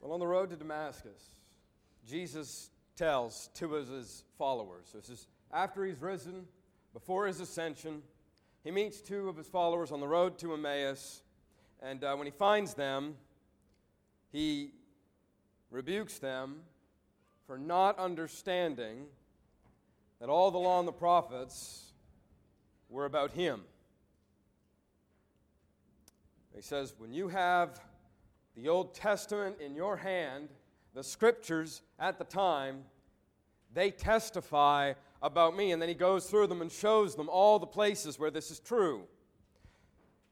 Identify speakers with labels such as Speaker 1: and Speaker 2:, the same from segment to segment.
Speaker 1: Well, on the road to Damascus, Jesus tells two of his followers. This is after he's risen, before his ascension. He meets two of his followers on the road to Emmaus, and uh, when he finds them, he rebukes them for not understanding that all the law and the prophets were about him. He says, When you have the Old Testament in your hand, the scriptures at the time, they testify about me. And then he goes through them and shows them all the places where this is true.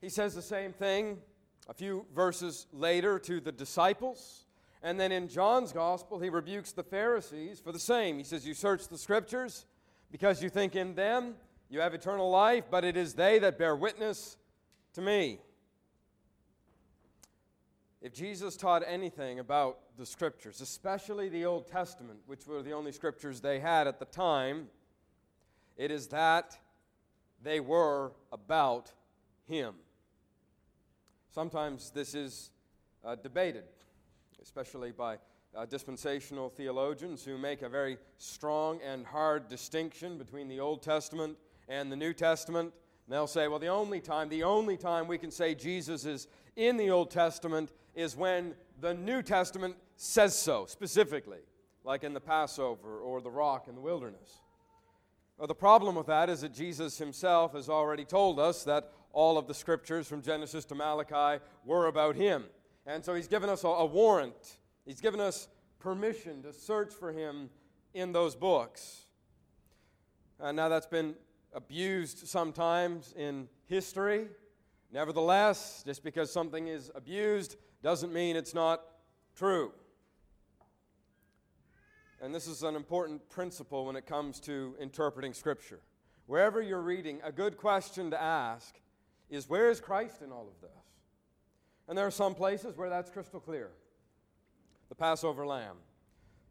Speaker 1: He says the same thing a few verses later to the disciples. And then in John's gospel, he rebukes the Pharisees for the same. He says, You search the scriptures because you think in them you have eternal life, but it is they that bear witness to me. If Jesus taught anything about the scriptures, especially the Old Testament, which were the only scriptures they had at the time, it is that they were about Him. Sometimes this is uh, debated, especially by uh, dispensational theologians who make a very strong and hard distinction between the Old Testament and the New Testament. And they'll say, well, the only time, the only time we can say Jesus is in the Old Testament is when the New Testament says so specifically, like in the Passover or the rock in the wilderness. Well, the problem with that is that Jesus himself has already told us that all of the scriptures from Genesis to Malachi were about him. And so he's given us a, a warrant, he's given us permission to search for him in those books. And now that's been abused sometimes in history. Nevertheless, just because something is abused doesn't mean it's not true. And this is an important principle when it comes to interpreting Scripture. Wherever you're reading, a good question to ask is where is Christ in all of this? And there are some places where that's crystal clear. The Passover lamb,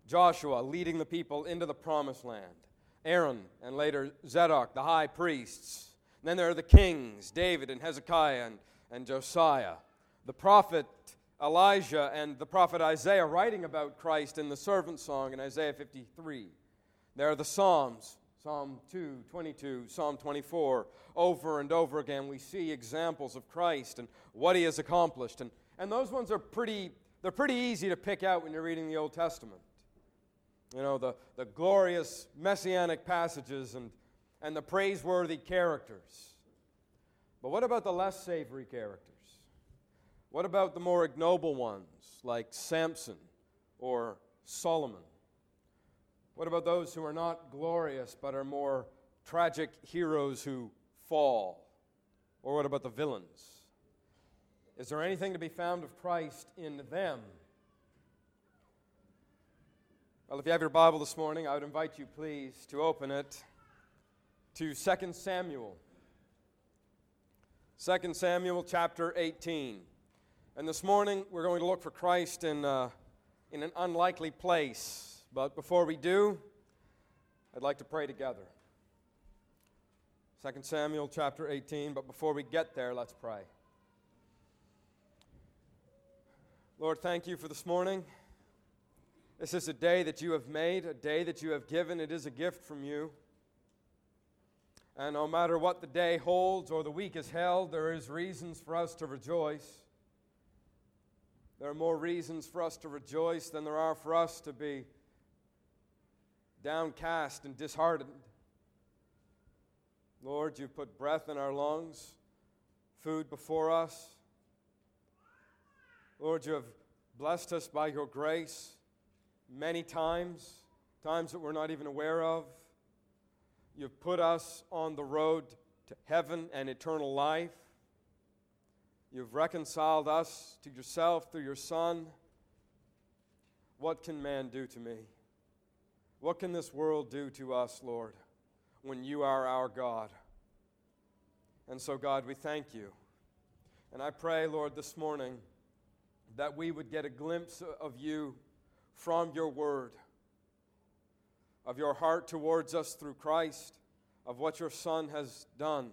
Speaker 1: Joshua leading the people into the promised land, Aaron and later Zadok, the high priests. And then there are the kings, David and Hezekiah and, and Josiah. The prophet Elijah and the prophet Isaiah writing about Christ in the servant song in Isaiah 53. There are the Psalms, Psalm 2, 22, Psalm 24. Over and over again, we see examples of Christ and what he has accomplished. And, and those ones are pretty, they're pretty easy to pick out when you're reading the Old Testament. You know, the, the glorious messianic passages and, and the praiseworthy characters. But what about the less savory characters? What about the more ignoble ones like Samson or Solomon? What about those who are not glorious but are more tragic heroes who fall? Or what about the villains? Is there anything to be found of Christ in them? Well, if you have your Bible this morning, I would invite you, please, to open it to 2 Samuel. 2 Samuel chapter 18. And this morning, we're going to look for Christ in, uh, in an unlikely place. But before we do, I'd like to pray together. 2 Samuel chapter 18. But before we get there, let's pray. Lord, thank you for this morning. This is a day that you have made, a day that you have given. It is a gift from you. And no matter what the day holds or the week is held, there is reasons for us to rejoice. There are more reasons for us to rejoice than there are for us to be downcast and disheartened. Lord, you've put breath in our lungs, food before us. Lord, you have blessed us by your grace many times, times that we're not even aware of. You've put us on the road to heaven and eternal life. You've reconciled us to yourself through your Son. What can man do to me? What can this world do to us, Lord, when you are our God? And so, God, we thank you. And I pray, Lord, this morning that we would get a glimpse of you from your word, of your heart towards us through Christ, of what your Son has done.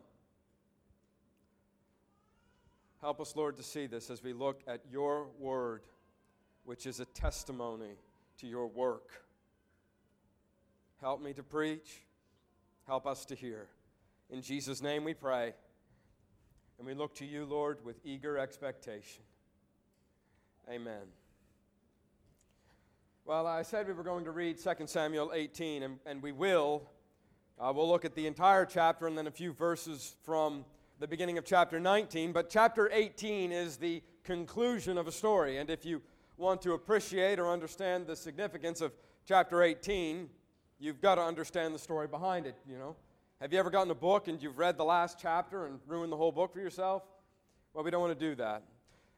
Speaker 1: Help us, Lord, to see this as we look at your word which is a testimony to your work. Help me to preach. Help us to hear. In Jesus' name we pray. And we look to you, Lord, with eager expectation. Amen. Well, I said we were going to read 2 Samuel 18, and, and we will. Uh, we'll look at the entire chapter and then a few verses from the beginning of chapter 19. But chapter 18 is the conclusion of a story. And if you want to appreciate or understand the significance of chapter 18, you've got to understand the story behind it, you know. Have you ever gotten a book and you've read the last chapter and ruined the whole book for yourself? Well, we don't want to do that.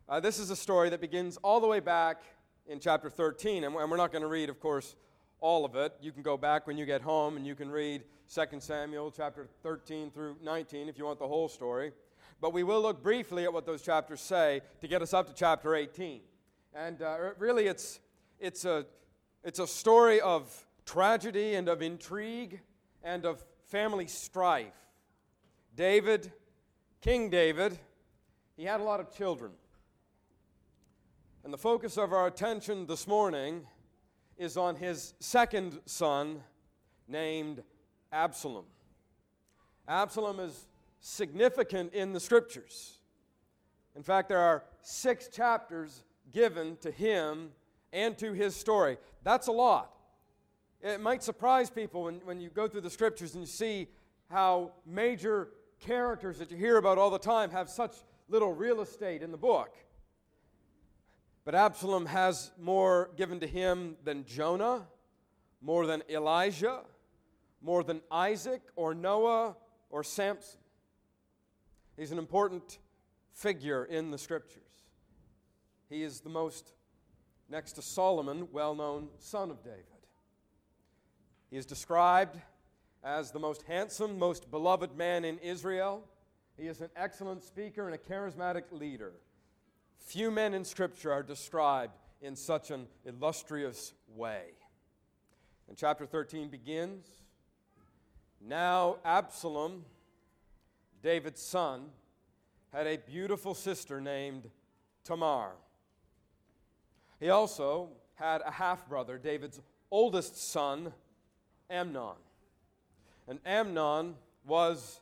Speaker 1: Uh, this is a story that begins all the way back in chapter 13, and we're not going to read, of course, all of it. You can go back when you get home and you can read 2 Samuel chapter 13 through 19 if you want the whole story. But we will look briefly at what those chapters say to get us up to chapter 18. And uh, really, it's, it's, a, it's a story of tragedy and of intrigue and of family strife. David, King David, he had a lot of children. And the focus of our attention this morning is on his second son named Absalom. Absalom is significant in the scriptures. In fact, there are six chapters given to him and to his story. That's a lot. It might surprise people when, when you go through the scriptures and you see how major characters that you hear about all the time have such little real estate in the book. But Absalom has more given to him than Jonah, more than Elijah, more than Isaac or Noah or Samson. He's an important figure in the scriptures. He is the most, next to Solomon, well known son of David. He is described as the most handsome, most beloved man in Israel. He is an excellent speaker and a charismatic leader. Few men in Scripture are described in such an illustrious way. And chapter 13 begins Now Absalom, David's son, had a beautiful sister named Tamar. He also had a half brother, David's oldest son, Amnon. And Amnon was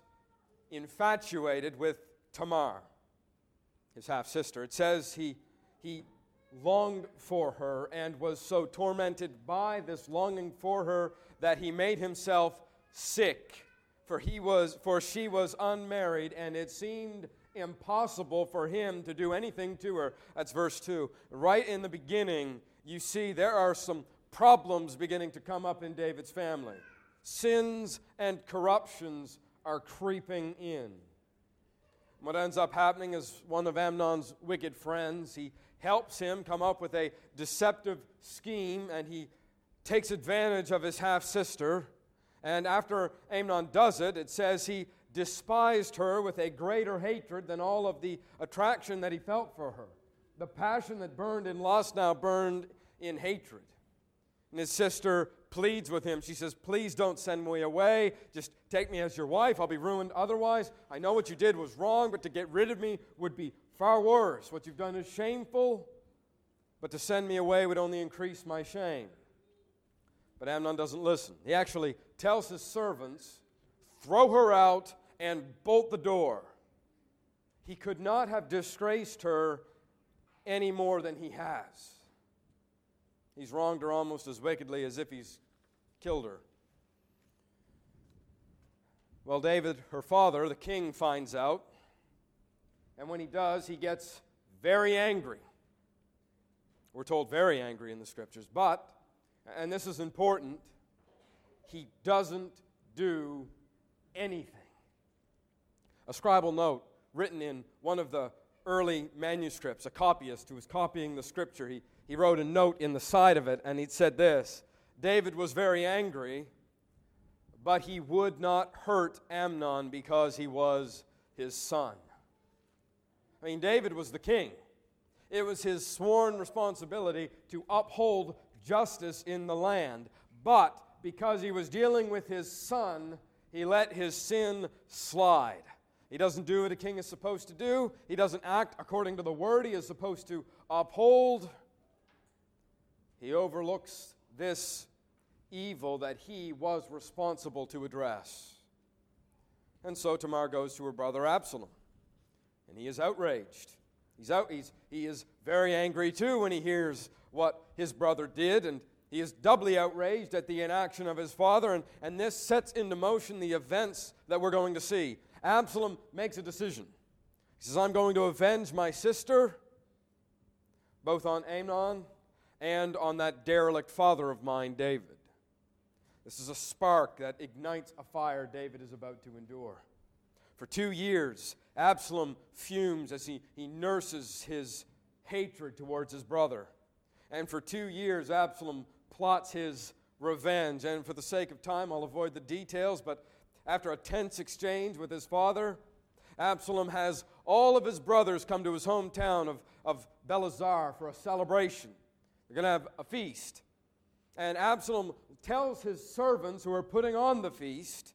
Speaker 1: infatuated with Tamar his half sister. It says he, he longed for her and was so tormented by this longing for her that he made himself sick. For, he was, for she was unmarried, and it seemed impossible for him to do anything to her. That's verse 2. Right in the beginning, you see there are some problems beginning to come up in David's family. Sins and corruptions are creeping in. What ends up happening is one of Amnon's wicked friends, he helps him come up with a deceptive scheme and he takes advantage of his half sister. And after Amnon does it, it says he despised her with a greater hatred than all of the attraction that he felt for her. The passion that burned in lust now burned in hatred. And his sister pleads with him. She says, Please don't send me away. Just take me as your wife. I'll be ruined otherwise. I know what you did was wrong, but to get rid of me would be far worse. What you've done is shameful, but to send me away would only increase my shame. But Amnon doesn't listen. He actually tells his servants, Throw her out and bolt the door. He could not have disgraced her any more than he has. He's wronged her almost as wickedly as if he's killed her. Well, David, her father, the king, finds out. And when he does, he gets very angry. We're told very angry in the scriptures. But, and this is important, he doesn't do anything. A scribal note written in one of the early manuscripts, a copyist who was copying the scripture, he, he wrote a note in the side of it, and he said this David was very angry, but he would not hurt Amnon because he was his son. I mean, David was the king. It was his sworn responsibility to uphold justice in the land. But because he was dealing with his son, he let his sin slide. He doesn't do what a king is supposed to do. He doesn't act according to the word he is supposed to uphold. He overlooks this evil that he was responsible to address. And so Tamar goes to her brother Absalom, and he is outraged. He's out, he's, he is very angry too when he hears what his brother did, and he is doubly outraged at the inaction of his father, and, and this sets into motion the events that we're going to see. Absalom makes a decision. He says, I'm going to avenge my sister, both on Amnon and on that derelict father of mine, David. This is a spark that ignites a fire David is about to endure. For two years, Absalom fumes as he, he nurses his hatred towards his brother. And for two years, Absalom plots his revenge. And for the sake of time, I'll avoid the details, but after a tense exchange with his father, Absalom has all of his brothers come to his hometown of, of Baal-hazor for a celebration. They're going to have a feast. And Absalom tells his servants who are putting on the feast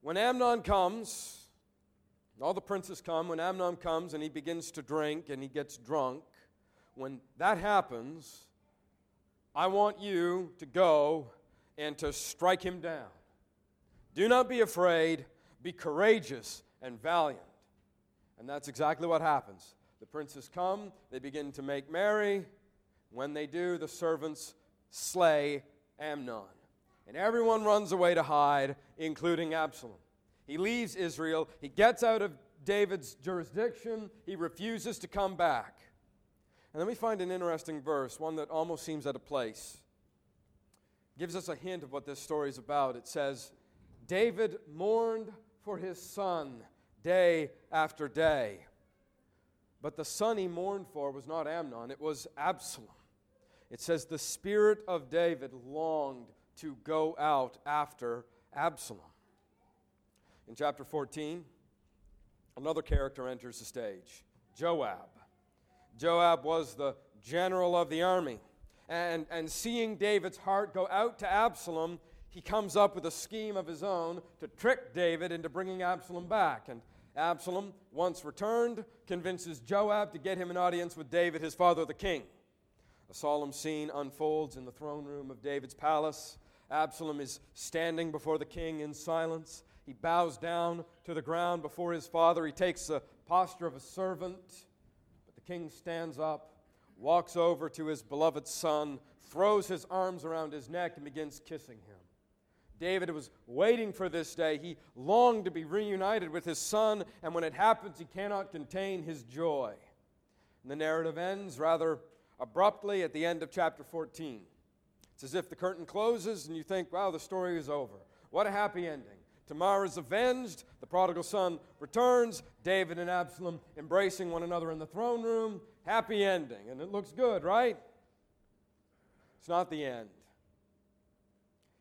Speaker 1: when Amnon comes, all the princes come, when Amnon comes and he begins to drink and he gets drunk, when that happens, I want you to go and to strike him down. Do not be afraid, be courageous and valiant. And that's exactly what happens. The princes come, they begin to make merry. When they do, the servants slay Amnon. And everyone runs away to hide, including Absalom. He leaves Israel, he gets out of David's jurisdiction, he refuses to come back. And then we find an interesting verse, one that almost seems out of place. Gives us a hint of what this story is about. It says, David mourned for his son day after day. But the son he mourned for was not Amnon, it was Absalom. It says, The spirit of David longed to go out after Absalom. In chapter 14, another character enters the stage Joab. Joab was the general of the army. And, and seeing David's heart go out to Absalom, he comes up with a scheme of his own to trick David into bringing Absalom back. And Absalom, once returned, convinces Joab to get him an audience with David, his father, the king. A solemn scene unfolds in the throne room of David's palace. Absalom is standing before the king in silence. He bows down to the ground before his father. He takes the posture of a servant. But the king stands up, walks over to his beloved son, throws his arms around his neck, and begins kissing him. David was waiting for this day. He longed to be reunited with his son, and when it happens, he cannot contain his joy. And the narrative ends rather abruptly at the end of chapter 14. It's as if the curtain closes and you think, wow, the story is over. What a happy ending. Tamar is avenged, the prodigal son returns, David and Absalom embracing one another in the throne room. Happy ending. And it looks good, right? It's not the end,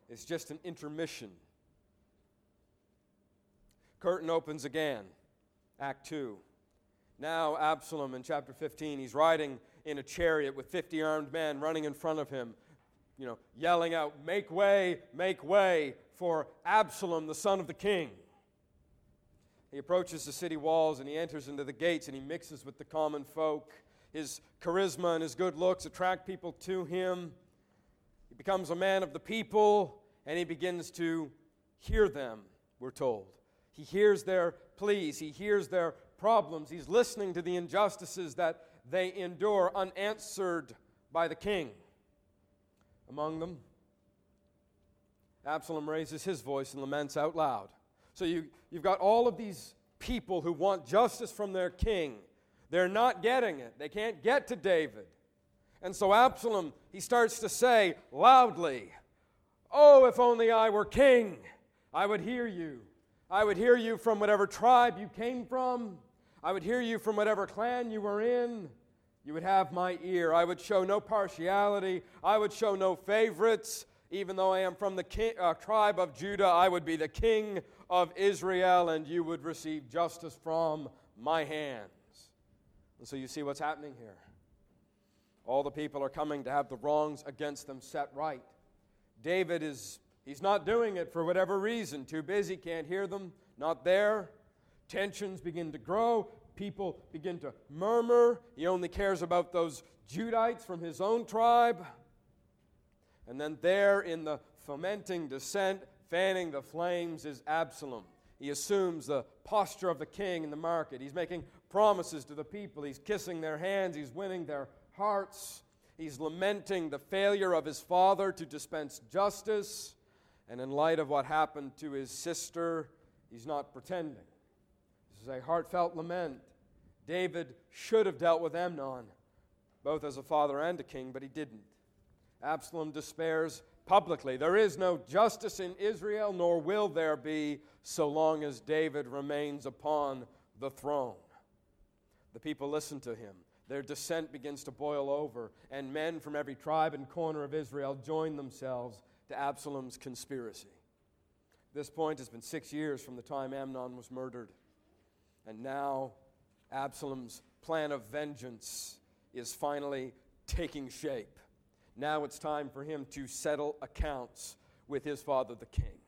Speaker 1: it's just an intermission. Curtain opens again. Act 2. Now, Absalom in chapter 15, he's riding in a chariot with 50 armed men running in front of him, you know, yelling out, Make way, make way for Absalom, the son of the king. He approaches the city walls and he enters into the gates and he mixes with the common folk. His charisma and his good looks attract people to him. He becomes a man of the people and he begins to hear them, we're told. He hears their pleas, he hears their problems, he's listening to the injustices that they endure unanswered by the king. Among them, Absalom raises his voice and laments out loud. So you, you've got all of these people who want justice from their king. They're not getting it, they can't get to David. And so Absalom, he starts to say loudly, Oh, if only I were king, I would hear you. I would hear you from whatever tribe you came from. I would hear you from whatever clan you were in. You would have my ear. I would show no partiality. I would show no favorites. Even though I am from the king, uh, tribe of Judah, I would be the king of Israel, and you would receive justice from my hands. And so you see what's happening here. All the people are coming to have the wrongs against them set right. David is, he's not doing it for whatever reason. Too busy, can't hear them, not there. Tensions begin to grow. people begin to murmur. He only cares about those Judites from his own tribe. And then, there in the fomenting dissent, fanning the flames, is Absalom. He assumes the posture of the king in the market. He's making promises to the people. He's kissing their hands. He's winning their hearts. He's lamenting the failure of his father to dispense justice. And in light of what happened to his sister, he's not pretending. This is a heartfelt lament. David should have dealt with Amnon, both as a father and a king, but he didn't. Absalom despairs publicly. There is no justice in Israel, nor will there be so long as David remains upon the throne. The people listen to him. Their dissent begins to boil over, and men from every tribe and corner of Israel join themselves to Absalom's conspiracy. This point, it's been six years from the time Amnon was murdered, and now Absalom's plan of vengeance is finally taking shape. Now it's time for him to settle accounts with his father, the king.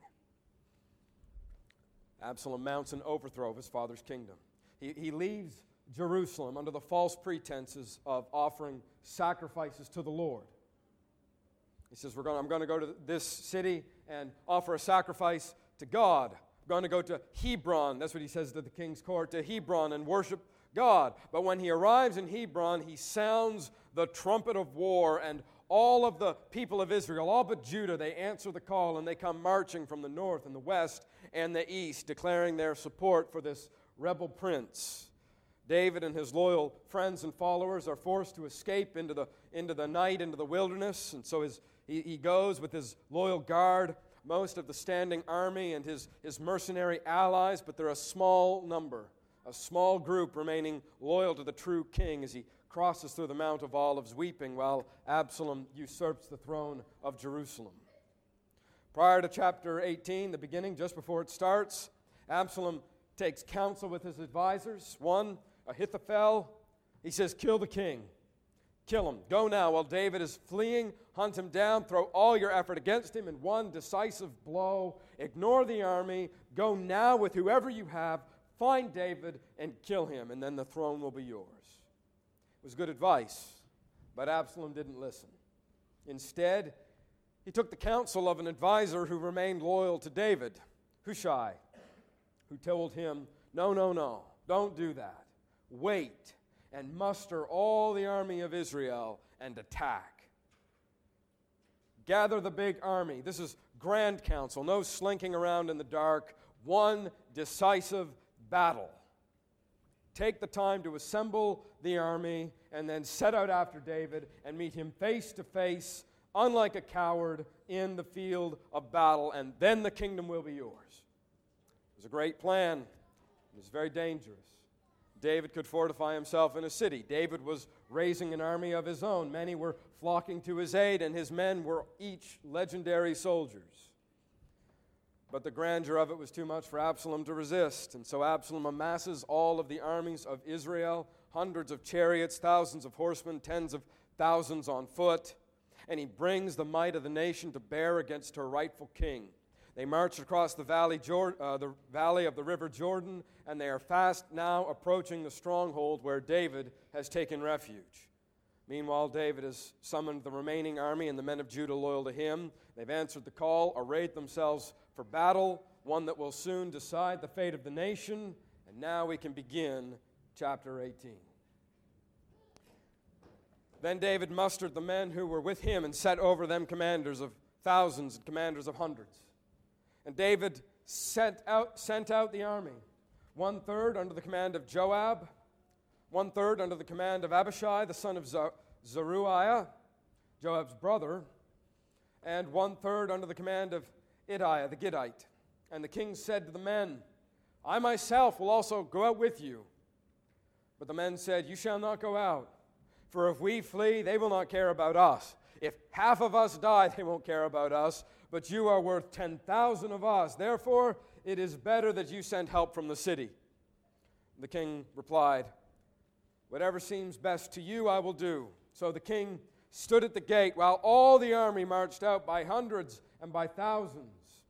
Speaker 1: Absalom mounts an overthrow of his father's kingdom. He, he leaves Jerusalem under the false pretenses of offering sacrifices to the Lord. He says, We're going, I'm going to go to this city and offer a sacrifice to God. I'm going to go to Hebron. That's what he says to the king's court, to Hebron and worship God. But when he arrives in Hebron, he sounds the trumpet of war, and all of the people of Israel, all but Judah, they answer the call and they come marching from the north and the west and the east, declaring their support for this rebel prince. David and his loyal friends and followers are forced to escape into the, into the night, into the wilderness, and so his, he, he goes with his loyal guard, most of the standing army, and his, his mercenary allies, but they're a small number, a small group remaining loyal to the true king as he crosses through the Mount of Olives weeping while Absalom usurps the throne of Jerusalem. Prior to chapter 18, the beginning, just before it starts, Absalom takes counsel with his advisors. One, Ahithophel, he says, Kill the king. Kill him. Go now while David is fleeing. Hunt him down. Throw all your effort against him in one decisive blow. Ignore the army. Go now with whoever you have. Find David and kill him, and then the throne will be yours. It was good advice, but Absalom didn't listen. Instead, he took the counsel of an advisor who remained loyal to David, Hushai, who told him, No, no, no, don't do that. Wait and muster all the army of Israel and attack. Gather the big army. This is grand council, no slinking around in the dark, one decisive battle. Take the time to assemble the army and then set out after David and meet him face to face, unlike a coward, in the field of battle, and then the kingdom will be yours. It was a great plan, it was very dangerous. David could fortify himself in a city. David was raising an army of his own. Many were flocking to his aid, and his men were each legendary soldiers. But the grandeur of it was too much for Absalom to resist. And so Absalom amasses all of the armies of Israel hundreds of chariots, thousands of horsemen, tens of thousands on foot. And he brings the might of the nation to bear against her rightful king. They marched across the valley, uh, the valley of the river Jordan, and they are fast now approaching the stronghold where David has taken refuge. Meanwhile, David has summoned the remaining army and the men of Judah loyal to him. They've answered the call, arrayed themselves for battle, one that will soon decide the fate of the nation. And now we can begin chapter 18. Then David mustered the men who were with him and set over them commanders of thousands and commanders of hundreds. And David sent out, sent out the army, one third under the command of Joab, one third under the command of Abishai, the son of Zeruiah, Joab's brother, and one third under the command of Ittai the Gittite. And the king said to the men, I myself will also go out with you. But the men said, You shall not go out, for if we flee, they will not care about us. If half of us die, they won't care about us, but you are worth 10,000 of us. Therefore, it is better that you send help from the city. The king replied, Whatever seems best to you, I will do. So the king stood at the gate while all the army marched out by hundreds and by thousands.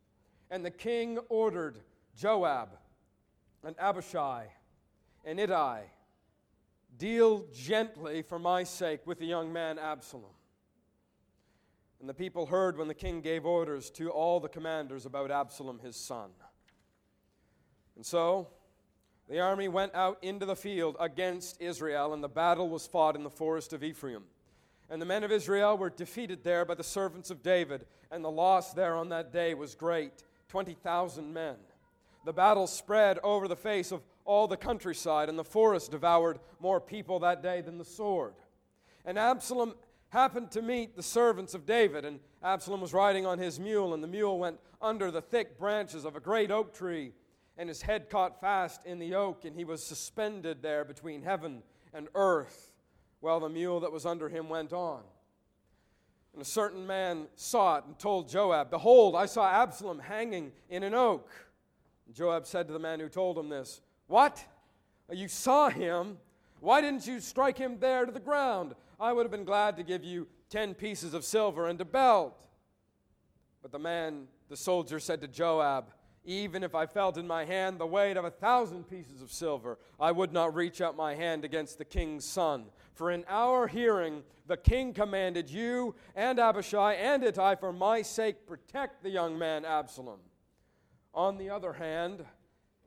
Speaker 1: And the king ordered Joab and Abishai and Ittai Deal gently for my sake with the young man Absalom. And the people heard when the king gave orders to all the commanders about Absalom his son. And so the army went out into the field against Israel, and the battle was fought in the forest of Ephraim. And the men of Israel were defeated there by the servants of David, and the loss there on that day was great 20,000 men. The battle spread over the face of all the countryside, and the forest devoured more people that day than the sword. And Absalom happened to meet the servants of David, and Absalom was riding on his mule, and the mule went under the thick branches of a great oak tree, and his head caught fast in the oak, and he was suspended there between heaven and earth while the mule that was under him went on. And a certain man saw it and told Joab, Behold, I saw Absalom hanging in an oak. And Joab said to the man who told him this, What? You saw him? Why didn't you strike him there to the ground? I would have been glad to give you ten pieces of silver and a belt. But the man, the soldier, said to Joab, even if I felt in my hand the weight of a thousand pieces of silver, I would not reach out my hand against the king's son. For in our hearing, the king commanded you and Abishai and Ittai for my sake protect the young man Absalom. On the other hand,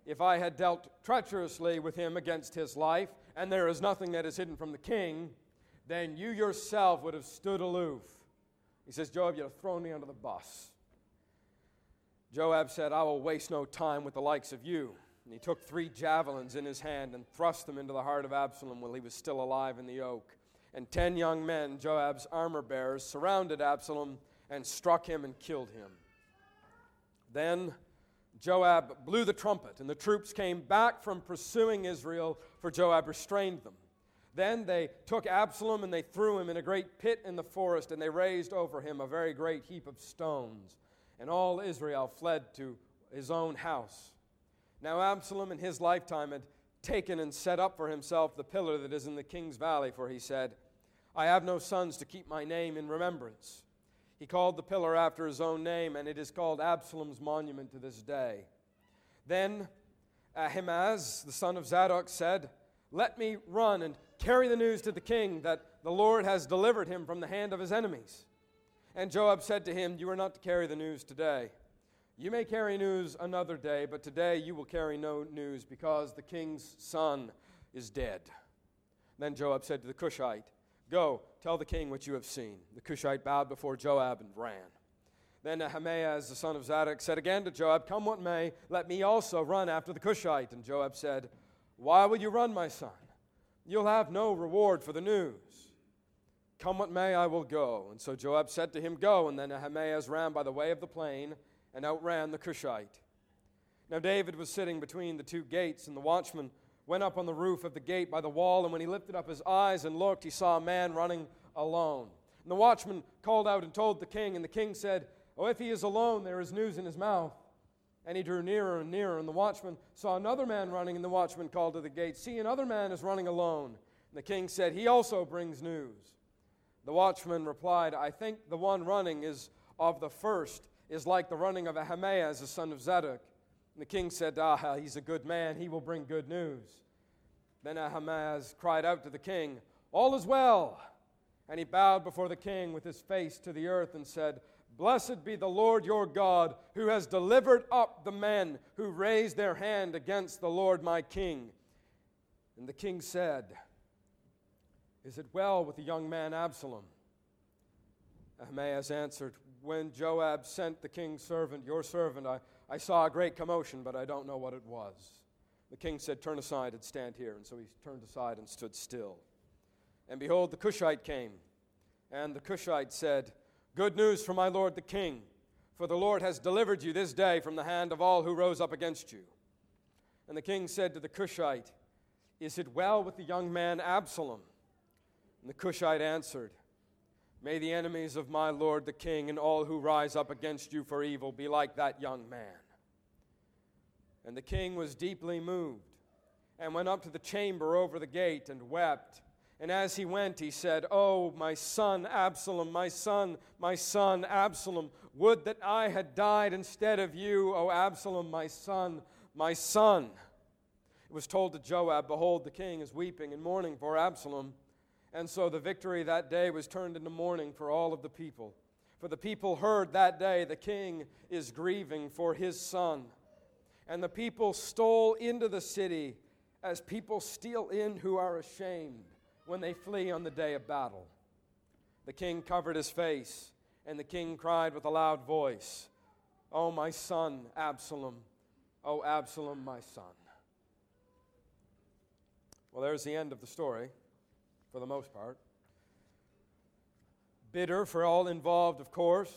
Speaker 1: if I had dealt treacherously with him against his life, and there is nothing that is hidden from the king, then you yourself would have stood aloof. He says, Joab, you'd have thrown me under the bus. Joab said, I will waste no time with the likes of you. And he took three javelins in his hand and thrust them into the heart of Absalom while he was still alive in the oak. And ten young men, Joab's armor bearers, surrounded Absalom and struck him and killed him. Then Joab blew the trumpet, and the troops came back from pursuing Israel, for Joab restrained them. Then they took Absalom and they threw him in a great pit in the forest, and they raised over him a very great heap of stones and all Israel fled to his own house. Now Absalom in his lifetime had taken and set up for himself the pillar that is in the king's valley, for he said, I have no sons to keep my name in remembrance. He called the pillar after his own name, and it is called Absalom's monument to this day. Then Ahimaaz, the son of Zadok, said, Let me run and carry the news to the king that the Lord has delivered him from the hand of his enemies. And Joab said to him, You are not to carry the news today. You may carry news another day, but today you will carry no news because the king's son is dead. Then Joab said to the Cushite, Go, tell the king what you have seen. The Cushite bowed before Joab and ran. Then Ahimaaz, the son of Zadok, said again to Joab, Come what may, let me also run after the Cushite. And Joab said, Why will you run, my son? You'll have no reward for the news. Come what may, I will go. And so Joab said to him, Go. And then Ahimaaz ran by the way of the plain and outran the Cushite. Now David was sitting between the two gates, and the watchman went up on the roof of the gate by the wall. And when he lifted up his eyes and looked, he saw a man running alone. And the watchman called out and told the king, and the king said, Oh, if he is alone, there is news in his mouth. And he drew nearer and nearer, and the watchman saw another man running, and the watchman called to the gate, See, another man is running alone. And the king said, He also brings news. The watchman replied, I think the one running is of the first is like the running of Ahimaaz, the son of Zadok. And the king said, Ah, he's a good man. He will bring good news. Then Ahimaaz cried out to the king, All is well. And he bowed before the king with his face to the earth and said, Blessed be the Lord your God, who has delivered up the men who raised their hand against the Lord my king. And the king said, is it well with the young man Absalom? Ahimaaz answered, When Joab sent the king's servant, your servant, I, I saw a great commotion, but I don't know what it was. The king said, Turn aside and stand here. And so he turned aside and stood still. And behold, the Cushite came. And the Cushite said, Good news for my lord the king, for the Lord has delivered you this day from the hand of all who rose up against you. And the king said to the Cushite, Is it well with the young man Absalom? And the Cushite answered, May the enemies of my lord the king and all who rise up against you for evil be like that young man. And the king was deeply moved and went up to the chamber over the gate and wept. And as he went, he said, Oh, my son Absalom, my son, my son Absalom, would that I had died instead of you, O Absalom, my son, my son. It was told to Joab, Behold, the king is weeping and mourning for Absalom. And so the victory that day was turned into mourning for all of the people. For the people heard that day the king is grieving for his son. And the people stole into the city as people steal in who are ashamed when they flee on the day of battle. The king covered his face, and the king cried with a loud voice, O my son, Absalom, O Absalom, my son. Well, there's the end of the story, for the most part. Bitter for all involved, of course.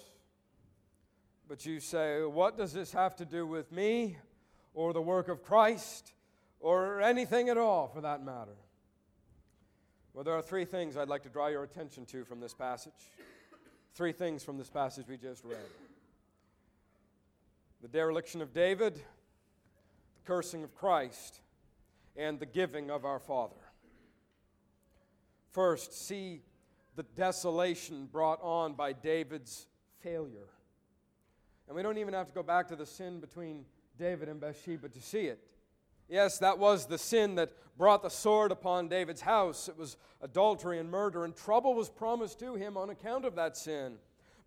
Speaker 1: But you say, what does this have to do with me or the work of Christ or anything at all for that matter? Well, there are three things I'd like to draw your attention to from this passage. Three things from this passage we just read the dereliction of David, the cursing of Christ, and the giving of our Father. First, see the desolation brought on by David's failure. And we don't even have to go back to the sin between David and Bathsheba to see it. Yes, that was the sin that brought the sword upon David's house. It was adultery and murder, and trouble was promised to him on account of that sin.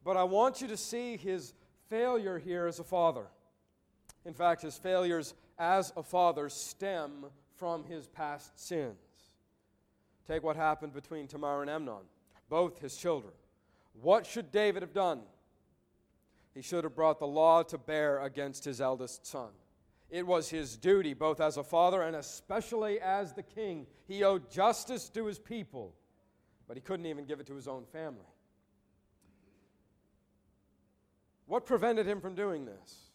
Speaker 1: But I want you to see his failure here as a father. In fact, his failures as a father stem from his past sins. Take what happened between Tamar and Amnon, both his children. What should David have done? He should have brought the law to bear against his eldest son. It was his duty, both as a father and especially as the king. He owed justice to his people, but he couldn't even give it to his own family. What prevented him from doing this?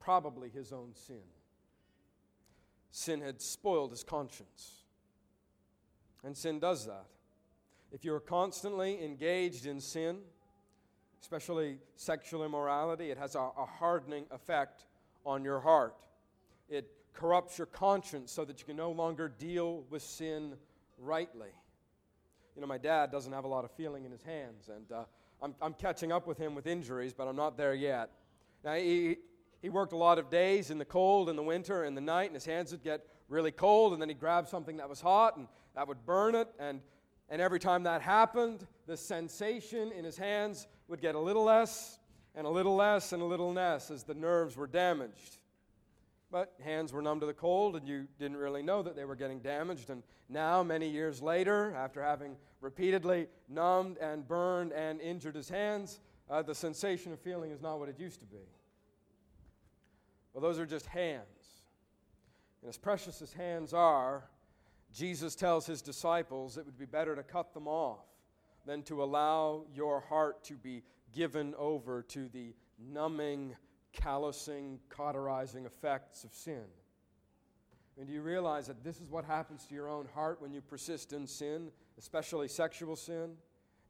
Speaker 1: Probably his own sin. Sin had spoiled his conscience. And sin does that. If you're constantly engaged in sin, especially sexual immorality, it has a, a, hardening effect on your heart. It corrupts your conscience so that you can no longer deal with sin rightly. You know, my dad doesn't have a lot of feeling in his hands, and uh, I'm, I'm catching up with him with injuries, but I'm not there yet. Now, he, he worked a lot of days in the cold, in the winter, in the night, and his hands would get really cold, and then he'd grab something that was hot, and that would burn it, and and every time that happened, the sensation in his hands would get a little less and a little less and a little less as the nerves were damaged. But hands were numb to the cold, and you didn't really know that they were getting damaged. And now, many years later, after having repeatedly numbed and burned and injured his hands, uh, the sensation of feeling is not what it used to be. Well, those are just hands. And as precious as hands are, Jesus tells his disciples it would be better to cut them off than to allow your heart to be given over to the numbing, callousing, cauterizing effects of sin. And do you realize that this is what happens to your own heart when you persist in sin, especially sexual sin?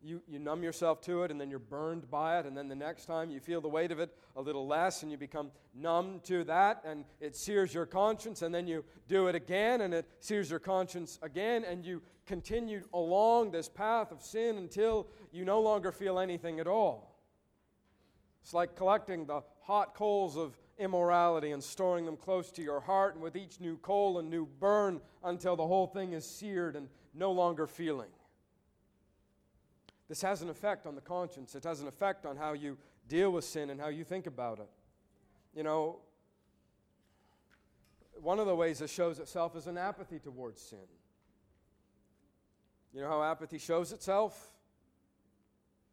Speaker 1: you, you numb yourself to it and then you're burned by it, and then the next time you feel the weight of it a little less and you become numb to that and it sears your conscience, and then you do it again and it sears your conscience again, and you continue along this path of sin until you no longer feel anything at all. It's like collecting the hot coals of immorality and storing them close to your heart, and with each new coal, a new burn until the whole thing is seared and no longer feeling. This has an effect on the conscience. It has an effect on how you deal with sin and how you think about it. You know, one of the ways it shows itself is an apathy towards sin. You know how apathy shows itself?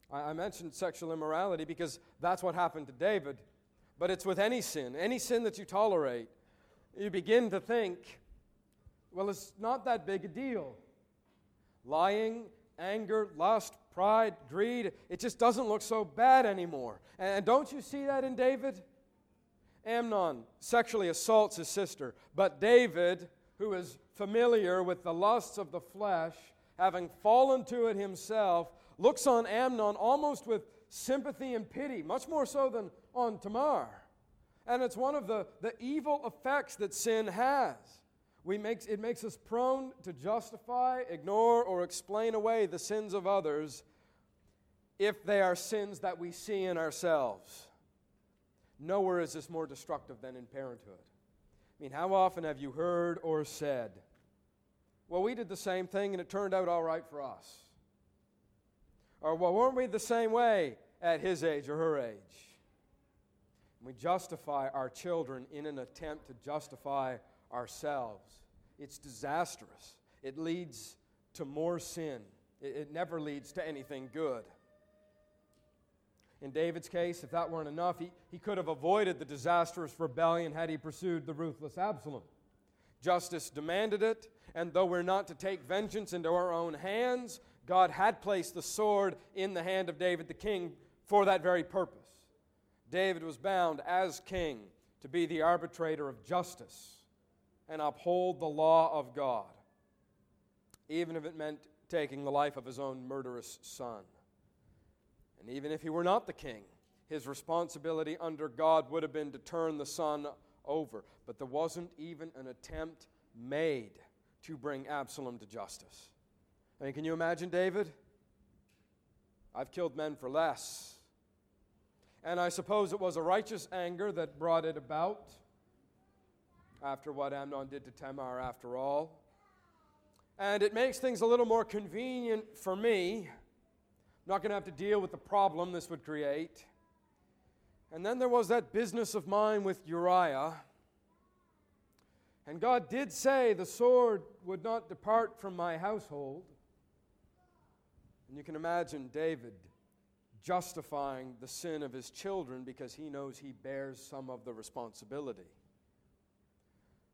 Speaker 1: I, I mentioned sexual immorality because that's what happened to David. But it's with any sin, any sin that you tolerate. You begin to think, well, it's not that big a deal. Lying, anger, lust, pride, greed. It just doesn't look so bad anymore. And don't you see that in David? Amnon sexually assaults his sister, but David, who is familiar with the lusts of the flesh, having fallen to it himself, looks on Amnon almost with sympathy and pity, much more so than on Tamar. And it's one of the, the evil effects that sin has. We makes, it makes us prone to justify, ignore, or explain away the sins of others if they are sins that we see in ourselves. Nowhere is this more destructive than in parenthood. I mean, how often have you heard or said, Well, we did the same thing and it turned out all right for us? Or, Well, weren't we the same way at his age or her age? We justify our children in an attempt to justify ourselves. It's disastrous. It leads to more sin, it, it never leads to anything good. In David's case, if that weren't enough, he, he could have avoided the disastrous rebellion had he pursued the ruthless Absalom. Justice demanded it, and though we're not to take vengeance into our own hands, God had placed the sword in the hand of David the king for that very purpose. David was bound as king to be the arbitrator of justice and uphold the law of God, even if it meant taking the life of his own murderous son. And even if he were not the king, his responsibility under God would have been to turn the son over. But there wasn't even an attempt made to bring Absalom to justice. I mean, can you imagine David? I've killed men for less. And I suppose it was a righteous anger that brought it about after what Amnon did to Tamar, after all. And it makes things a little more convenient for me not going to have to deal with the problem this would create. And then there was that business of mine with Uriah. And God did say the sword would not depart from my household. And you can imagine David justifying the sin of his children because he knows he bears some of the responsibility.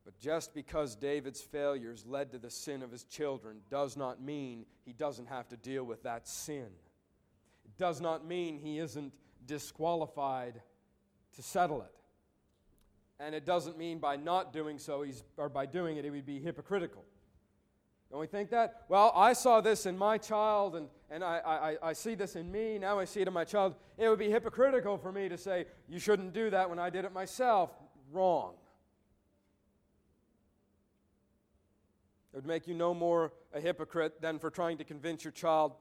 Speaker 1: But just because David's failures led to the sin of his children does not mean he doesn't have to deal with that sin It does not mean he isn't disqualified to settle it. And it doesn't mean by not doing so, he's, or by doing it, he would be hypocritical. Don't we think that? Well, I saw this in my child, and, and I, I, I see this in me. Now I see it in my child. It would be hypocritical for me to say, you shouldn't do that when I did it myself. Wrong. It would make you no more a hypocrite than for trying to convince your child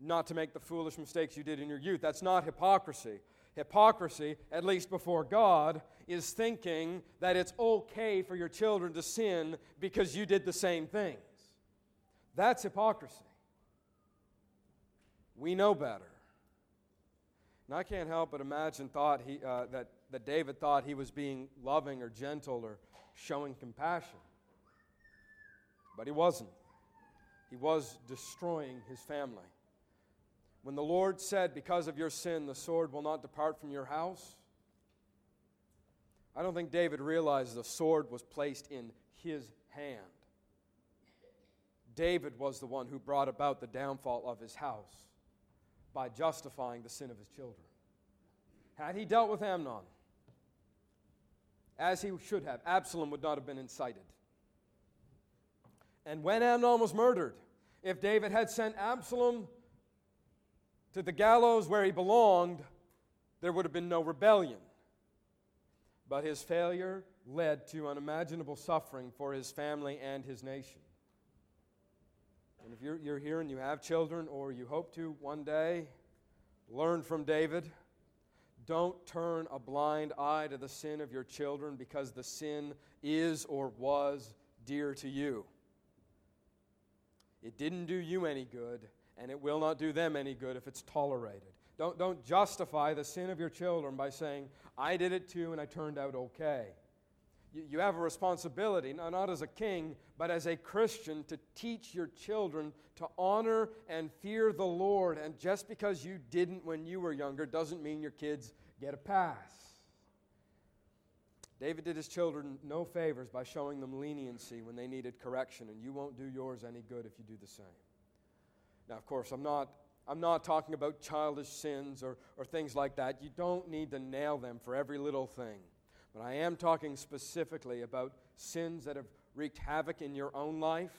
Speaker 1: not to make the foolish mistakes you did in your youth. That's not hypocrisy. Hypocrisy, at least before God, is thinking that it's okay for your children to sin because you did the same things. That's hypocrisy. We know better. And I can't help but imagine thought he, uh, that, that David thought he was being loving or gentle or showing compassion. But he wasn't. He was destroying his family. When the Lord said, Because of your sin, the sword will not depart from your house, I don't think David realized the sword was placed in his hand. David was the one who brought about the downfall of his house by justifying the sin of his children. Had he dealt with Amnon, as he should have, Absalom would not have been incited. And when Amnon was murdered, if David had sent Absalom to the gallows where he belonged, there would have been no rebellion. But his failure led to unimaginable suffering for his family and his nation. And if you're, you're here and you have children, or you hope to one day, learn from David. Don't turn a blind eye to the sin of your children because the sin is or was dear to you. It didn't do you any good, and it will not do them any good if it's tolerated. Don't, don't justify the sin of your children by saying, I did it too and I turned out okay. You, you have a responsibility, not, not as a king, but as a Christian, to teach your children to honor and fear the Lord. And just because you didn't when you were younger doesn't mean your kids get a pass. David did his children no favors by showing them leniency when they needed correction, and you won't do yours any good if you do the same. Now, of course, I'm not, I'm not talking about childish sins or, or things like that. You don't need to nail them for every little thing. But I am talking specifically about sins that have wreaked havoc in your own life,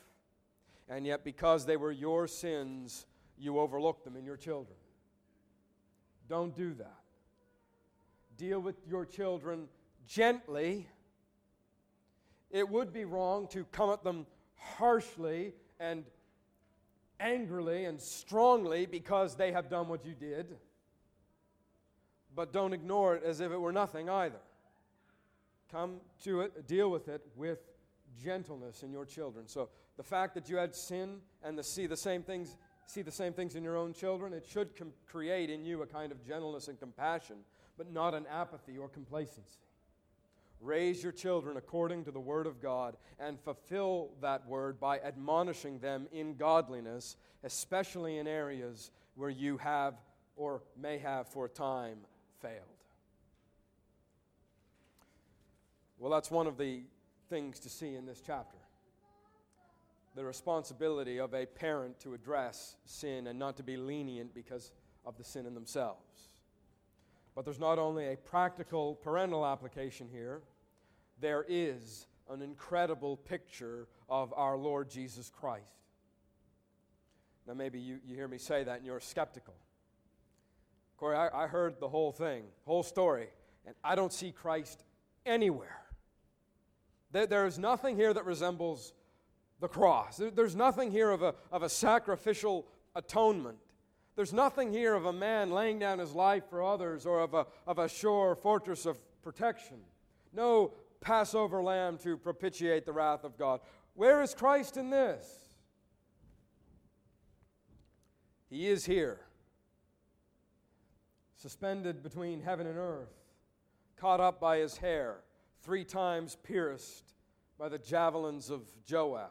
Speaker 1: and yet because they were your sins, you overlooked them in your children. Don't do that. Deal with your children gently. It would be wrong to come at them harshly and angrily and strongly because they have done what you did, but don't ignore it as if it were nothing either. come to it, deal with it with gentleness in your children. So the fact that you had sin and to see the same things see the same things in your own children, it should com- create in you a kind of gentleness and compassion, but not an apathy or complacency. Raise your children according to the word of God and fulfill that word by admonishing them in godliness, especially in areas where you have or may have for a time failed. Well, that's one of the things to see in this chapter the responsibility of a parent to address sin and not to be lenient because of the sin in themselves. But there's not only a practical parental application here, there is an incredible picture of our Lord Jesus Christ. Now, maybe you, you hear me say that and you're skeptical. Corey, I, I heard the whole thing, whole story, and I don't see Christ anywhere. There, there is nothing here that resembles the cross. There's nothing here of a, of a sacrificial atonement. There's nothing here of a man laying down his life for others or of a, of a sure fortress of protection. No Passover lamb to propitiate the wrath of God. Where is Christ in this? He is here, suspended between heaven and earth, caught up by his hair, three times pierced by the javelins of Joab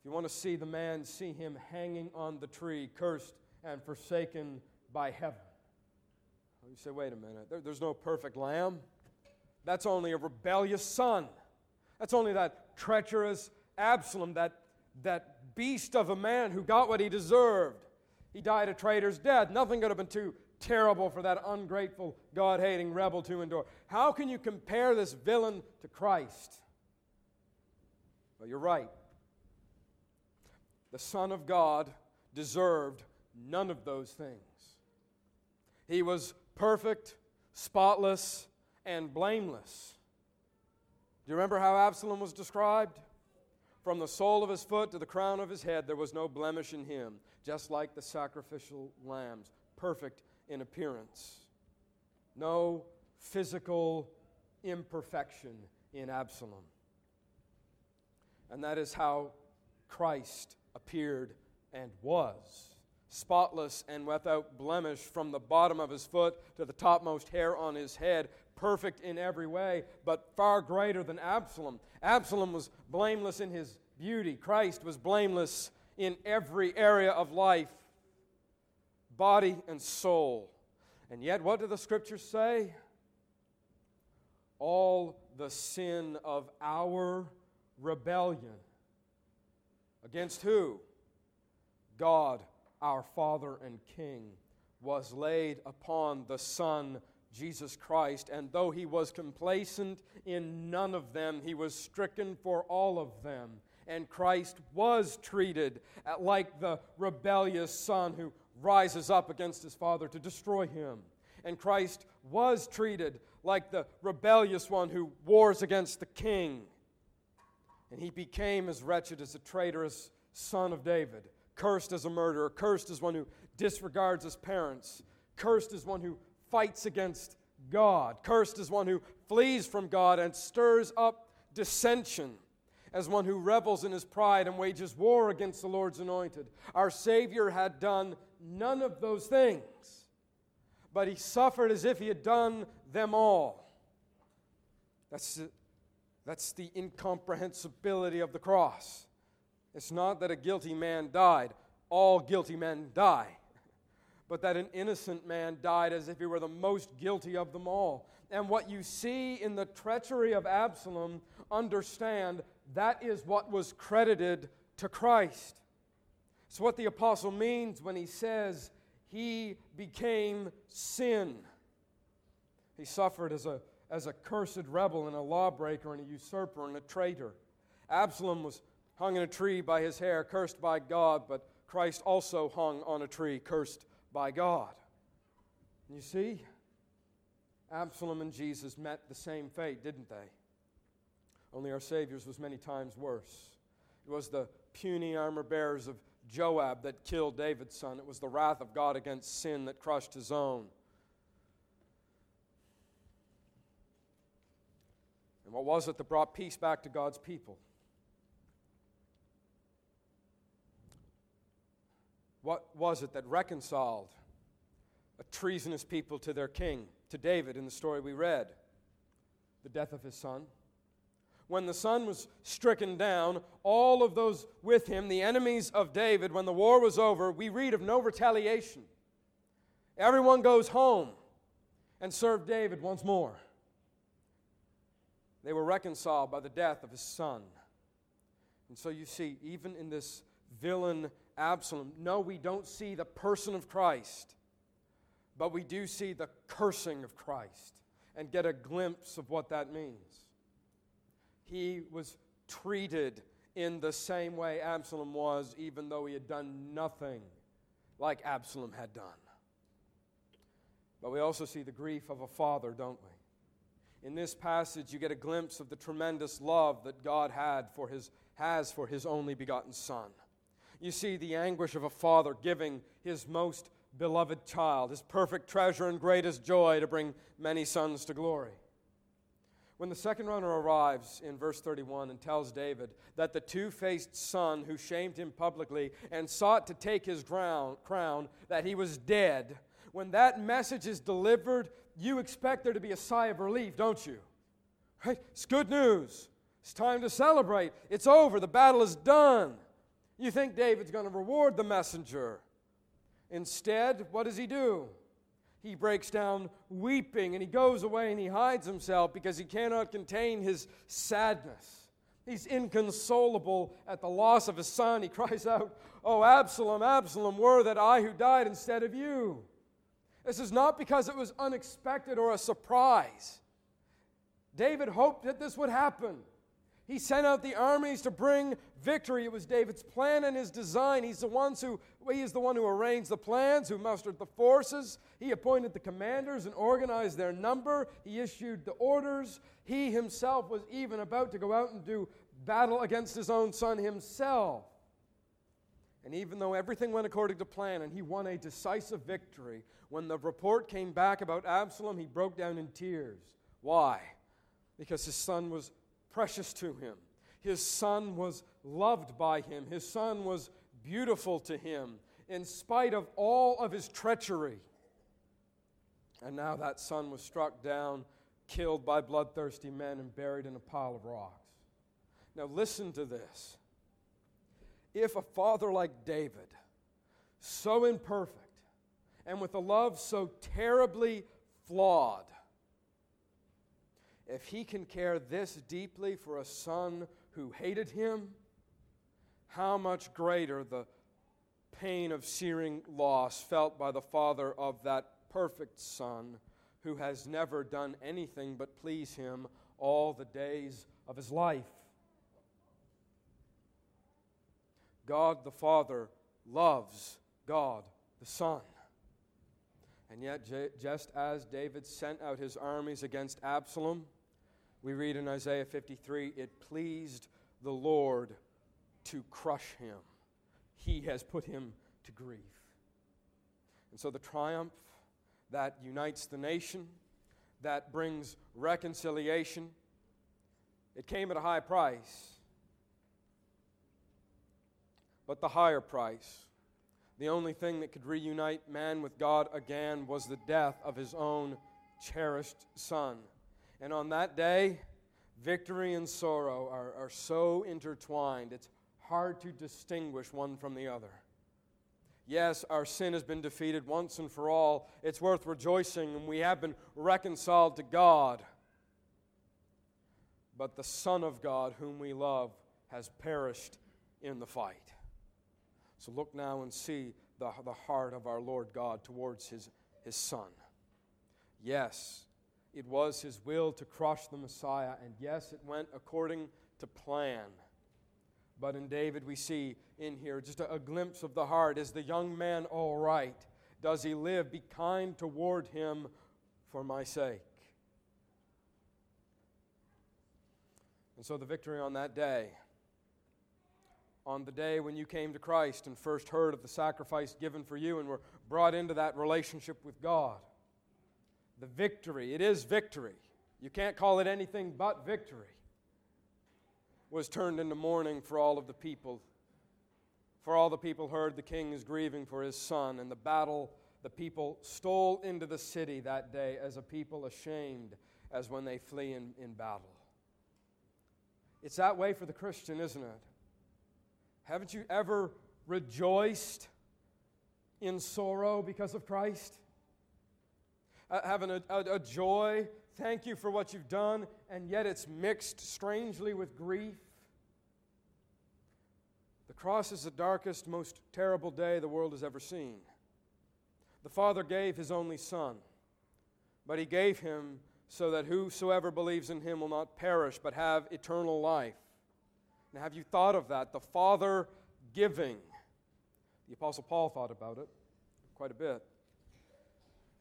Speaker 1: If you want to see the man, see him hanging on the tree, cursed and forsaken by heaven. You say, wait a minute, there, there's no perfect lamb. That's only a rebellious son. That's only that treacherous Absalom, that, that beast of a man who got what he deserved. He died a traitor's death. Nothing could have been too terrible for that ungrateful, God hating rebel to endure. How can you compare this villain to Christ? Well, you're right the Son of God, deserved none of those things. He was perfect, spotless, and blameless. Do you remember how Absalom was described? From the sole of his foot to the crown of his head, there was no blemish in him, just like the sacrificial lambs, perfect in appearance. No physical imperfection in Absalom. And that is how Christ appeared and was. Spotless and without blemish from the bottom of his foot to the topmost hair on his head, perfect in every way, but far greater than Absalom. Absalom was blameless in his beauty, Christ was blameless in every area of life, body and soul. And yet, what do the scriptures say? All the sin of our rebellion Against who? God, our Father and King, was laid upon the Son, Jesus Christ. And though he was complacent in none of them, he was stricken for all of them. And Christ was treated like the rebellious son who rises up against his Father to destroy him. And Christ was treated like the rebellious one who wars against the king and he became as wretched as a traitorous son of David, cursed as a murderer, cursed as one who disregards his parents, cursed as one who fights against God, cursed as one who flees from God and stirs up dissension, as one who revels in his pride and wages war against the Lord's anointed. Our Savior had done none of those things, but he suffered as if he had done them all. That's that's the incomprehensibility of the cross. It's not that a guilty man died, all guilty men die, but that an innocent man died as if he were the most guilty of them all. And what you see in the treachery of Absalom, understand that is what was credited to Christ. It's what the apostle means when he says he became sin. He suffered as a as a cursed rebel and a lawbreaker and a usurper and a traitor. Absalom was hung in a tree by his hair, cursed by God, but Christ also hung on a tree, cursed by God. You see, Absalom and Jesus met the same fate, didn't they? Only our Savior's was many times worse. It was the puny armor bearers of Joab that killed David's son. It was the wrath of God against sin that crushed his own. And what was it that brought peace back to God's people? What was it that reconciled a treasonous people to their king, to David in the story we read? The death of his son. When the son was stricken down, all of those with him, the enemies of David, when the war was over, we read of no retaliation. Everyone goes home and serve David once more. They were reconciled by the death of his son. And so you see, even in this villain Absalom. No, we don't see the person of Christ, but we do see the cursing of Christ and get a glimpse of what that means. He was treated in the same way Absalom was, even though he had done nothing like Absalom had done. But we also see the grief of a father, don't we? In this passage, you get a glimpse of the tremendous love that God had for his, has for his only begotten Son you see the anguish of a father giving his most beloved child, his perfect treasure and greatest joy to bring many sons to glory. When the second runner arrives in verse 31 and tells David that the two faced son who shamed him publicly and sought to take his crown, crown, that he was dead, when that message is delivered, you expect there to be a sigh of relief, don't you? Right? It's good news. It's time to celebrate. It's over. The battle is done. You think David's going to reward the messenger. Instead, what does he do? He breaks down weeping and he goes away and he hides himself because he cannot contain his sadness. He's inconsolable at the loss of his son. He cries out, Oh, Absalom, Absalom, were that I who died instead of you. This is not because it was unexpected or a surprise. David hoped that this would happen. He sent out the armies to bring victory. It was David's plan and his design. He's the ones who he is the one who arranged the plans, who mustered the forces. He appointed the commanders and organized their number. He issued the orders. He himself was even about to go out and do battle against his own son himself. And even though everything went according to plan and he won a decisive victory, when the report came back about Absalom, he broke down in tears. Why? Because his son was precious to him. His son was loved by him. His son was beautiful to him in spite of all of his treachery. And now that son was struck down, killed by bloodthirsty men, and buried in a pile of rocks. Now, listen to this. If a father like David, so imperfect, and with a love so terribly flawed, if he can care this deeply for a son who hated him, how much greater the pain of searing loss felt by the father of that perfect son who has never done anything but please him all the days of his life. God the Father loves God the Son. And yet, just as David sent out his armies against Absalom, we read in Isaiah 53 it pleased the Lord to crush him. He has put him to grief. And so the triumph that unites the nation, that brings reconciliation, it came at a high price. But the higher price, the only thing that could reunite man with God again, was the death of his own cherished son. And on that day, victory and sorrow are, are so intertwined, it's hard to distinguish one from the other. Yes, our sin has been defeated once and for all. It's worth rejoicing, and we have been reconciled to God. But the Son of God, whom we love, has perished in the fight. So look now and see the, the heart of our Lord God towards his, his Son. Yes, it was his will to crush the Messiah, and yes, it went according to plan. But in David, we see in here just a, a, glimpse of the heart. Is the young man all right? Does he live? Be kind toward him for my sake. And so the victory on that day, on the day when you came to Christ and first heard of the sacrifice given for you and were brought into that relationship with God the victory. It is victory. you can't call it anything but victory, was turned into mourning for all of the people. For all the people heard the king is grieving for his son, and the battle, the people stole into the city that day as a people ashamed as when they flee in, in battle. It's that way for the Christian, isn't it? Haven't you ever rejoiced in sorrow because of Christ? Uh, having a, a, a joy, thank you for what you've done, and yet it's mixed strangely with grief. The cross is the darkest, most terrible day the world has ever seen. The Father gave His only Son, but He gave Him so that whosoever believes in Him will not perish, but have eternal life. Now, have you thought of that? The Father giving. The Apostle Paul thought about it quite a bit.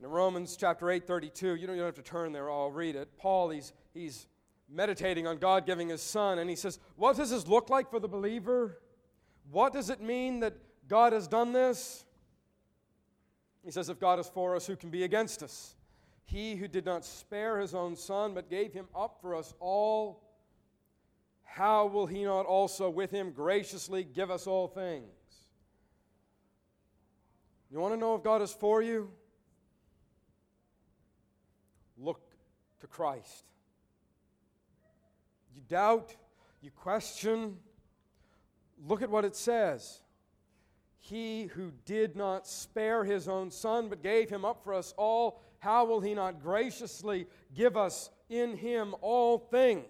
Speaker 1: In Romans chapter 8, 32, you don't, have to turn there, I'll read it. Paul, he's, he's meditating on God giving his son, and he says, What does this look like for the believer? What does it mean that God has done this? He says, If God is for us, who can be against us? He who did not spare his own son, but gave him up for us all, how will he not also with him graciously give us all things? You want to know if God is for you? Look to Christ. You doubt, you question, look at what it says. He who did not spare his own son, but gave him up for us all, how will he not graciously give us in him all things?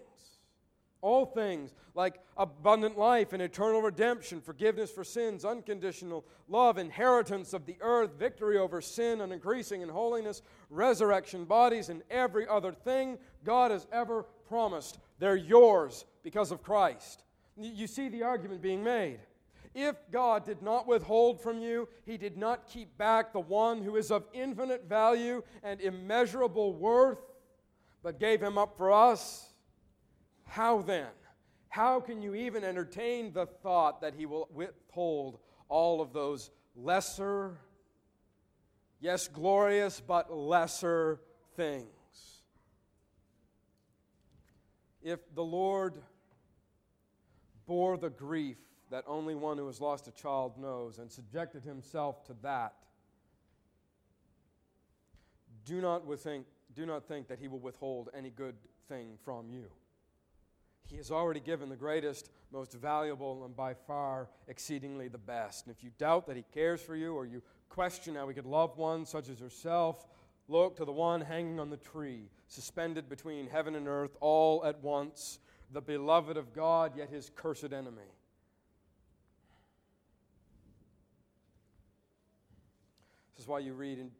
Speaker 1: All things like abundant life and eternal redemption, forgiveness for sins, unconditional love, inheritance of the earth, victory over sin, and increasing in holiness, resurrection bodies, and every other thing God has ever promised. They're yours because of Christ. You see the argument being made. If God did not withhold from you, He did not keep back the one who is of infinite value and immeasurable worth, but gave Him up for us, how then? How can you even entertain the thought that He will withhold all of those lesser, yes, glorious, but lesser things? If the Lord bore the grief that only one who has lost a child knows and subjected himself to that, do not, think, do not think that he will withhold any good thing from you. He has already given the greatest, most valuable, and by far exceedingly the best. And if you doubt that he cares for you or you question how he could love one such as yourself, look to the one hanging on the tree, suspended between heaven and earth all at once, the beloved of God, yet his cursed enemy. This is why you read in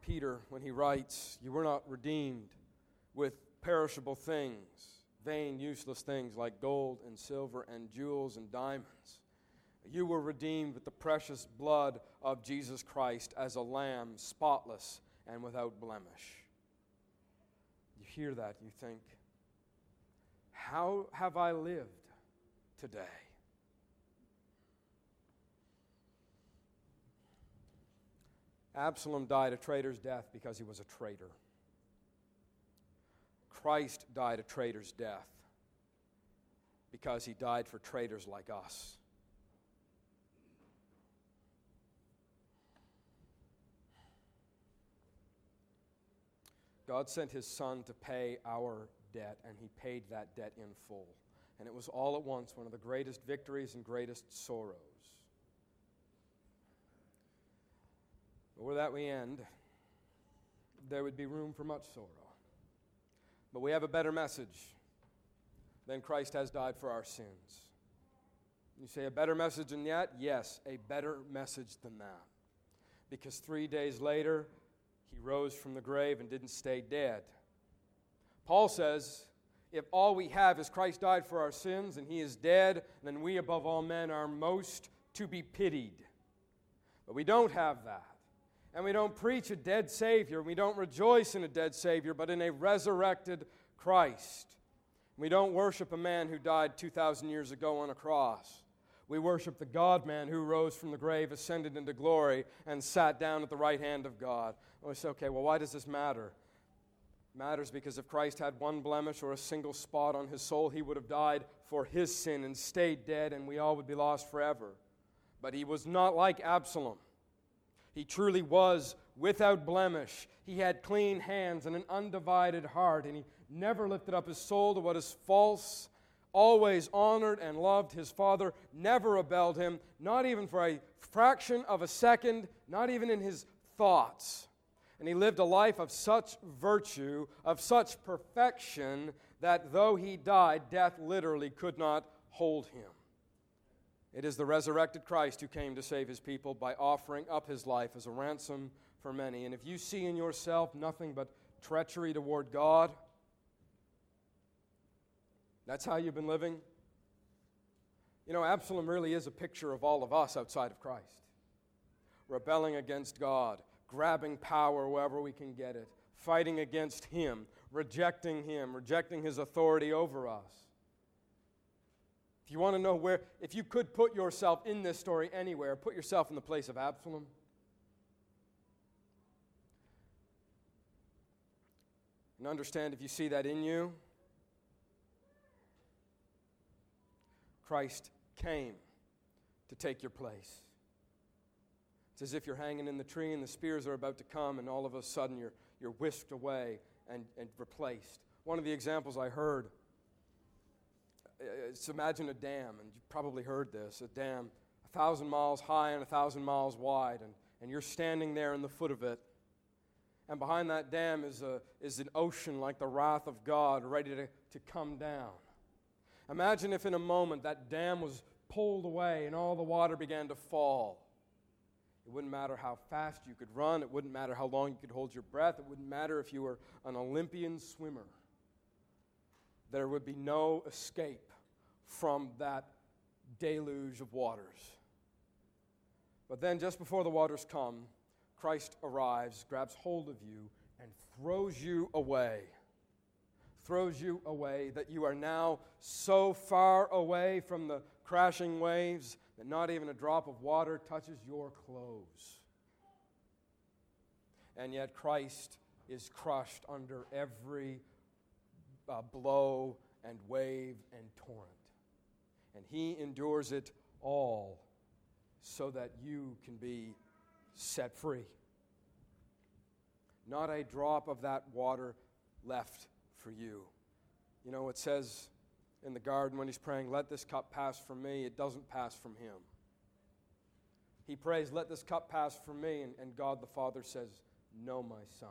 Speaker 1: Peter when he writes, You were not redeemed with perishable things, vain, useless things like gold and silver and jewels and diamonds. You were redeemed with the precious blood of Jesus Christ as a lamb, spotless and without blemish. You hear that, you think, How have I lived today? Absalom died a traitor's death because he was a traitor. Christ died a traitor's death because he died for traitors like us. God sent his son to pay our debt, and he paid that debt in full. And it was all at once one of the greatest victories and greatest sorrows. But where that we end, there would be room for much sorrow. But we have a better message than Christ has died for our sins. You say a better message than that? Yes, a better message than that. Because three days later, he rose from the grave and didn't stay dead. Paul says, if all we have is Christ died for our sins and he is dead, then we above all men are most to be pitied. But we don't have that. And we don't preach a dead Savior. We don't rejoice in a dead Savior, but in a resurrected Christ. We don't worship a man who died 2,000 years ago on a cross. We worship the God man who rose from the grave, ascended into glory, and sat down at the right hand of God. Oh, we say, okay, well, why does this matter? It matters because if Christ had one blemish or a single spot on his soul, he would have died for his sin and stayed dead, and we all would be lost forever. But he was not like Absalom. He truly was without blemish. He had clean hands and an undivided heart, and he never lifted up his soul to what is false, always honored and loved his father, never rebelled him, not even for a fraction of a second, not even in his thoughts. And he lived a life of such virtue, of such perfection, that though he died, death literally could not hold him. It is the resurrected Christ who came to save his people by offering up his life as a ransom for many. And if you see in yourself nothing but treachery toward God, that's how you've been living. You know, Absalom really is a picture of all of us outside of Christ. Rebelling against God, grabbing power wherever we can get it, fighting against Him, rejecting Him, rejecting His authority over us. If you want to know where, if you could put yourself in this story anywhere, put yourself in the place of Absalom. And understand if you see that in you, Christ came to take your place. It's as if you're hanging in the tree and the spears are about to come, and all of a sudden you're, you're whisked away and, and replaced. One of the examples I heard Uh, is imagine a dam, and you've probably heard this a dam a thousand miles high and a thousand miles wide, and, and you're standing there in the foot of it. And behind that dam is, a, is an ocean like the wrath of God ready to, to come down. Imagine if in a moment that dam was pulled away and all the water began to fall. It wouldn't matter how fast you could run. It wouldn't matter how long you could hold your breath. It wouldn't matter if you were an Olympian swimmer. There would be no escape from that deluge of waters. But then, just before the waters come, Christ arrives, grabs hold of you, and throws you away. Throws you away that you are now so far away from the crashing waves that not even a drop of water touches your clothes. And yet Christ is crushed under every uh, blow and wave and torrent. And he endures it all so that you can be set free. Not a drop of that water left for you. You know, it says in the garden when he's praying, Let this cup pass from me, it doesn't pass from him. He prays, Let this cup pass from me, and, and God the Father says, No, my son,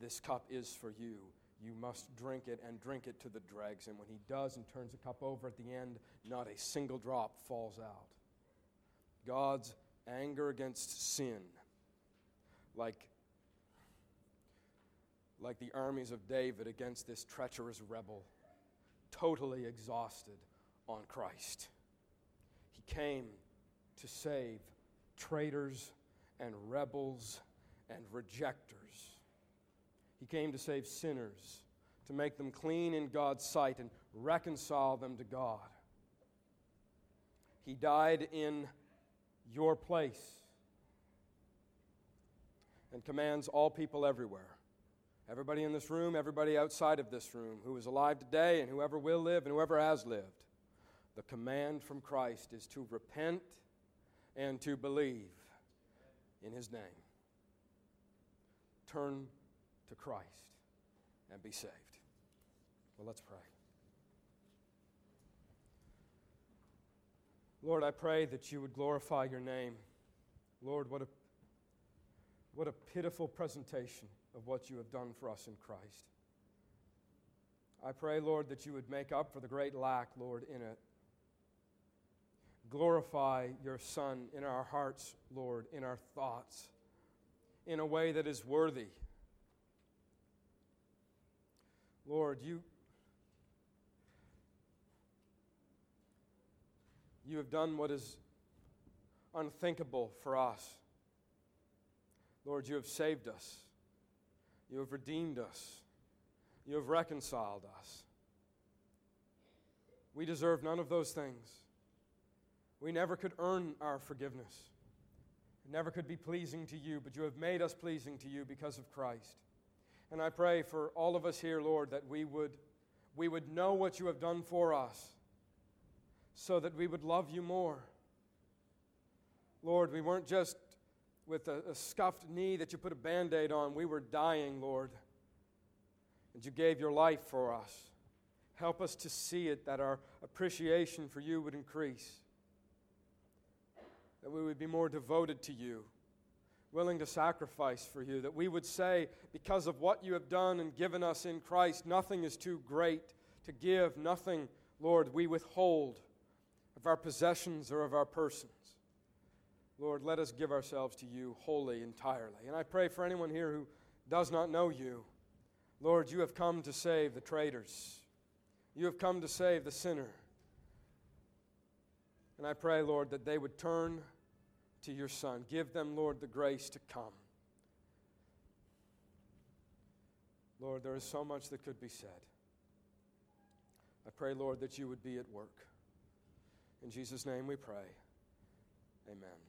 Speaker 1: this cup is for you. You must drink it and drink it to the dregs. And when he does and turns the cup over at the end, not a single drop falls out. God's anger against sin, like, like the armies of David against this treacherous rebel totally exhausted on Christ. He came to save traitors and rebels and rejectors. He came to save sinners, to make them clean in God's sight and reconcile them to God. He died in your place and commands all people everywhere Everybody in this room, everybody outside of this room who is alive today and whoever will live and whoever has lived, the command from Christ is to repent and to believe in his name. Turn to Christ and be saved. Well, let's pray. Lord, I pray that you would glorify your name. Lord, what a, what a pitiful presentation of what you have done for us in Christ. I pray, Lord, that you would make up for the great lack, Lord, in it. Glorify your Son in our hearts, Lord, in our thoughts, in a way that is worthy. Lord, you, you have done what is unthinkable for us. Lord, you have saved us. You have redeemed us. You have reconciled us. We deserve none of those things. We never could earn our forgiveness. It never could be pleasing to you, but you have made us pleasing to you because of Christ. And I pray for all of us here, Lord, that we would, we would know what you have done for us so that we would love you more. Lord, we weren't just with a, a scuffed knee that you put a band aid on. We were dying, Lord. And you gave your life for us. Help us to see it, that our appreciation for you would increase, that we would be more devoted to you, willing to sacrifice for you, that we would say, because of what you have done and given us in Christ, nothing is too great to give, nothing, Lord, we withhold of our possessions or of our persons. Lord, let us give ourselves to you wholly, entirely. And I pray for anyone here who does not know you. Lord, you have come to save the traitors. You have come to save the sinner. And I pray, Lord, that they would turn to your Son. Give them, Lord, the grace to come. Lord, there is so much that could be said. I pray, Lord, that you would be at work. In Jesus' name we pray. Amen.